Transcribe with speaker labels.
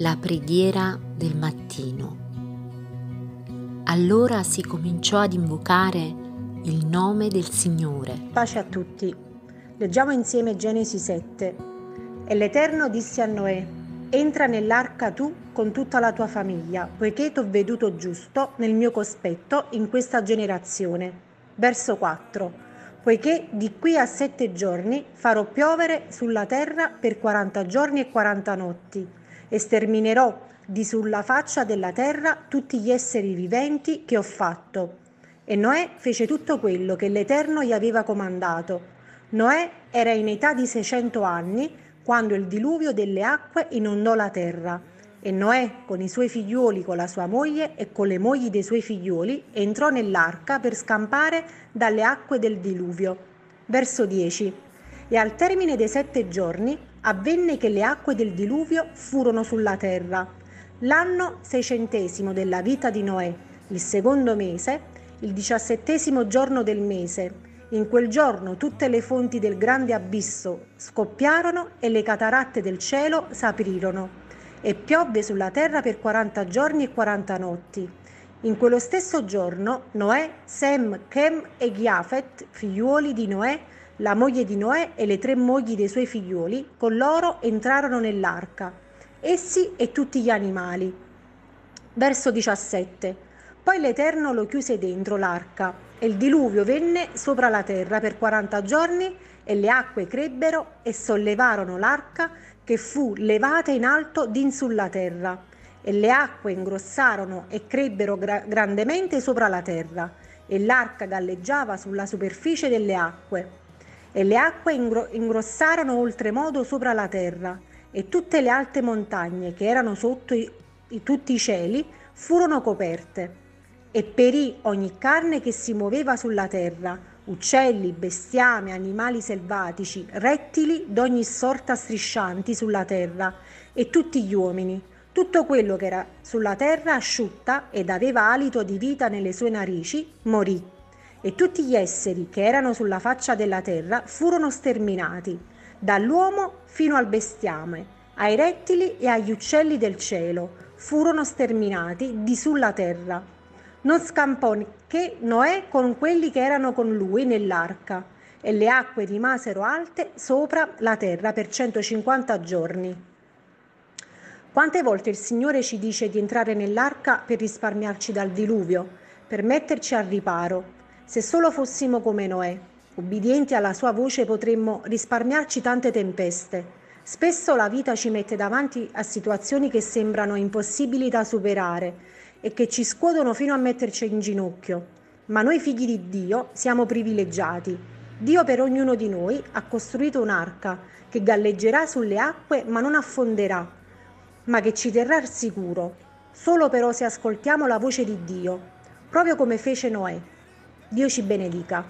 Speaker 1: La preghiera del mattino. Allora si cominciò ad invocare il nome del Signore.
Speaker 2: Pace a tutti. Leggiamo insieme Genesi 7. E l'Eterno disse a Noè, entra nell'arca tu con tutta la tua famiglia, poiché t'ho veduto giusto nel mio cospetto in questa generazione. Verso 4 poiché di qui a sette giorni farò piovere sulla terra per quaranta giorni e quaranta notti, e sterminerò di sulla faccia della terra tutti gli esseri viventi che ho fatto. E Noè fece tutto quello che l'Eterno gli aveva comandato. Noè era in età di 600 anni quando il diluvio delle acque inondò la terra. E Noè, con i suoi figliuoli, con la sua moglie e con le mogli dei suoi figliuoli, entrò nell'arca per scampare dalle acque del diluvio. Verso 10. E al termine dei sette giorni avvenne che le acque del diluvio furono sulla terra. L'anno seicentesimo della vita di Noè, il secondo mese, il diciassettesimo giorno del mese, in quel giorno tutte le fonti del grande abisso scoppiarono e le cataratte del cielo s'aprirono e piovve sulla terra per 40 giorni e 40 notti. In quello stesso giorno Noè, Sem, Chem e Giafet, figliuoli di Noè, la moglie di Noè e le tre mogli dei suoi figliuoli, con loro entrarono nell'arca, essi e tutti gli animali. Verso 17. Poi l'Eterno lo chiuse dentro l'arca, e il diluvio venne sopra la terra per 40 giorni, e le acque crebbero e sollevarono l'arca che fu levata in alto din sulla terra, e le acque ingrossarono e crebbero gra- grandemente sopra la terra, e l'arca galleggiava sulla superficie delle acque. E le acque ingro- ingrossarono oltremodo sopra la terra, e tutte le alte montagne che erano sotto i- i- tutti i cieli furono coperte. E perì ogni carne che si muoveva sulla terra, uccelli, bestiame, animali selvatici, rettili d'ogni sorta striscianti sulla terra e tutti gli uomini. Tutto quello che era sulla terra asciutta ed aveva alito di vita nelle sue narici morì. E tutti gli esseri che erano sulla faccia della terra furono sterminati, dall'uomo fino al bestiame, ai rettili e agli uccelli del cielo, furono sterminati di sulla terra non scampò che Noè con quelli che erano con lui nell'arca, e le acque rimasero alte sopra la terra per 150 giorni. Quante volte il Signore ci dice di entrare nell'arca per risparmiarci dal diluvio, per metterci al riparo? Se solo fossimo come Noè, ubbidienti alla sua voce, potremmo risparmiarci tante tempeste. Spesso la vita ci mette davanti a situazioni che sembrano impossibili da superare e che ci scuotono fino a metterci in ginocchio. Ma noi figli di Dio siamo privilegiati. Dio per ognuno di noi ha costruito un'arca che galleggerà sulle acque ma non affonderà, ma che ci terrà al sicuro, solo però se ascoltiamo la voce di Dio, proprio come fece Noè. Dio ci benedica.